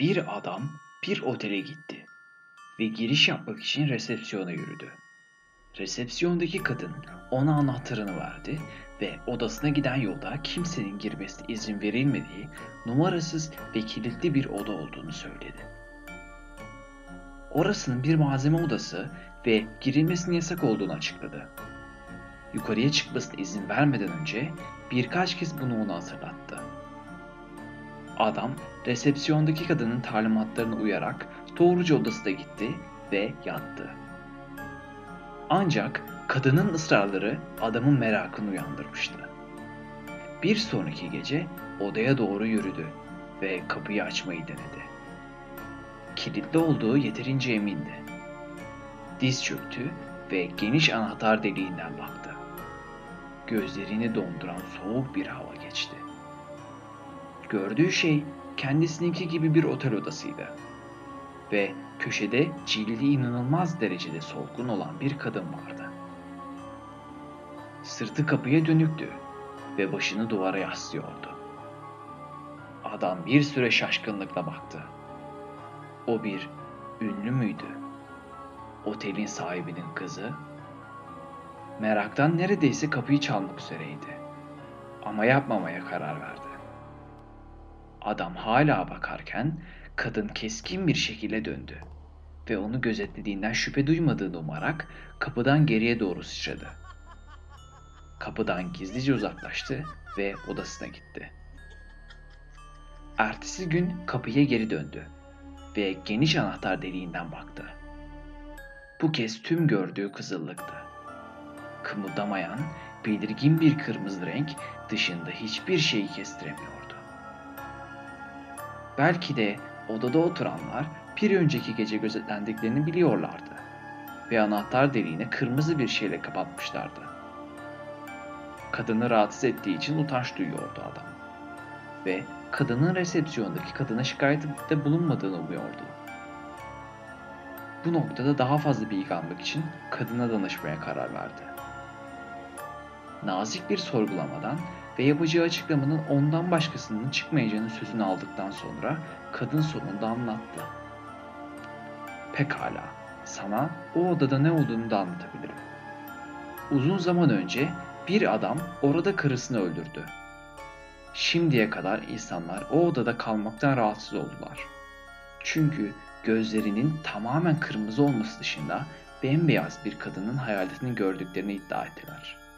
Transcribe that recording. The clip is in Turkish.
Bir adam bir otele gitti ve giriş yapmak için resepsiyona yürüdü. Resepsiyondaki kadın ona anahtarını verdi ve odasına giden yolda kimsenin girmesine izin verilmediği numarasız ve kilitli bir oda olduğunu söyledi. Orasının bir malzeme odası ve girilmesinin yasak olduğunu açıkladı. Yukarıya çıkmasına izin vermeden önce birkaç kez bunu ona hatırlattı. Adam resepsiyondaki kadının talimatlarına uyarak doğruca odasına gitti ve yattı. Ancak kadının ısrarları adamın merakını uyandırmıştı. Bir sonraki gece odaya doğru yürüdü ve kapıyı açmayı denedi. Kilitli olduğu yeterince emindi. Diz çöktü ve geniş anahtar deliğinden baktı. Gözlerini donduran soğuk bir hava geçti. Gördüğü şey kendisininki gibi bir otel odasıydı. Ve köşede cildi inanılmaz derecede solgun olan bir kadın vardı. Sırtı kapıya dönüktü ve başını duvara yaslıyordu. Adam bir süre şaşkınlıkla baktı. O bir ünlü müydü? Otelin sahibinin kızı? Meraktan neredeyse kapıyı çalmak üzereydi. Ama yapmamaya karar verdi. Adam hala bakarken kadın keskin bir şekilde döndü ve onu gözetlediğinden şüphe duymadığını umarak kapıdan geriye doğru sıçradı. Kapıdan gizlice uzaklaştı ve odasına gitti. Ertesi gün kapıya geri döndü ve geniş anahtar deliğinden baktı. Bu kez tüm gördüğü kızıllıktı. Kımıldamayan, belirgin bir kırmızı renk dışında hiçbir şeyi kestiremiyordu. Belki de odada oturanlar bir önceki gece gözetlendiklerini biliyorlardı ve anahtar deliğine kırmızı bir şeyle kapatmışlardı. Kadını rahatsız ettiği için utanç duyuyordu adam ve kadının resepsiyondaki kadına şikayette bulunmadığını umuyordu. Bu noktada daha fazla bilgi almak için kadına danışmaya karar verdi. Nazik bir sorgulamadan ve yapacağı açıklamanın ondan başkasının çıkmayacağının sözünü aldıktan sonra kadın sonunda anlattı. Pekala, sana o odada ne olduğunu da anlatabilirim. Uzun zaman önce bir adam orada karısını öldürdü. Şimdiye kadar insanlar o odada kalmaktan rahatsız oldular. Çünkü gözlerinin tamamen kırmızı olması dışında bembeyaz bir kadının hayaletini gördüklerini iddia ettiler.''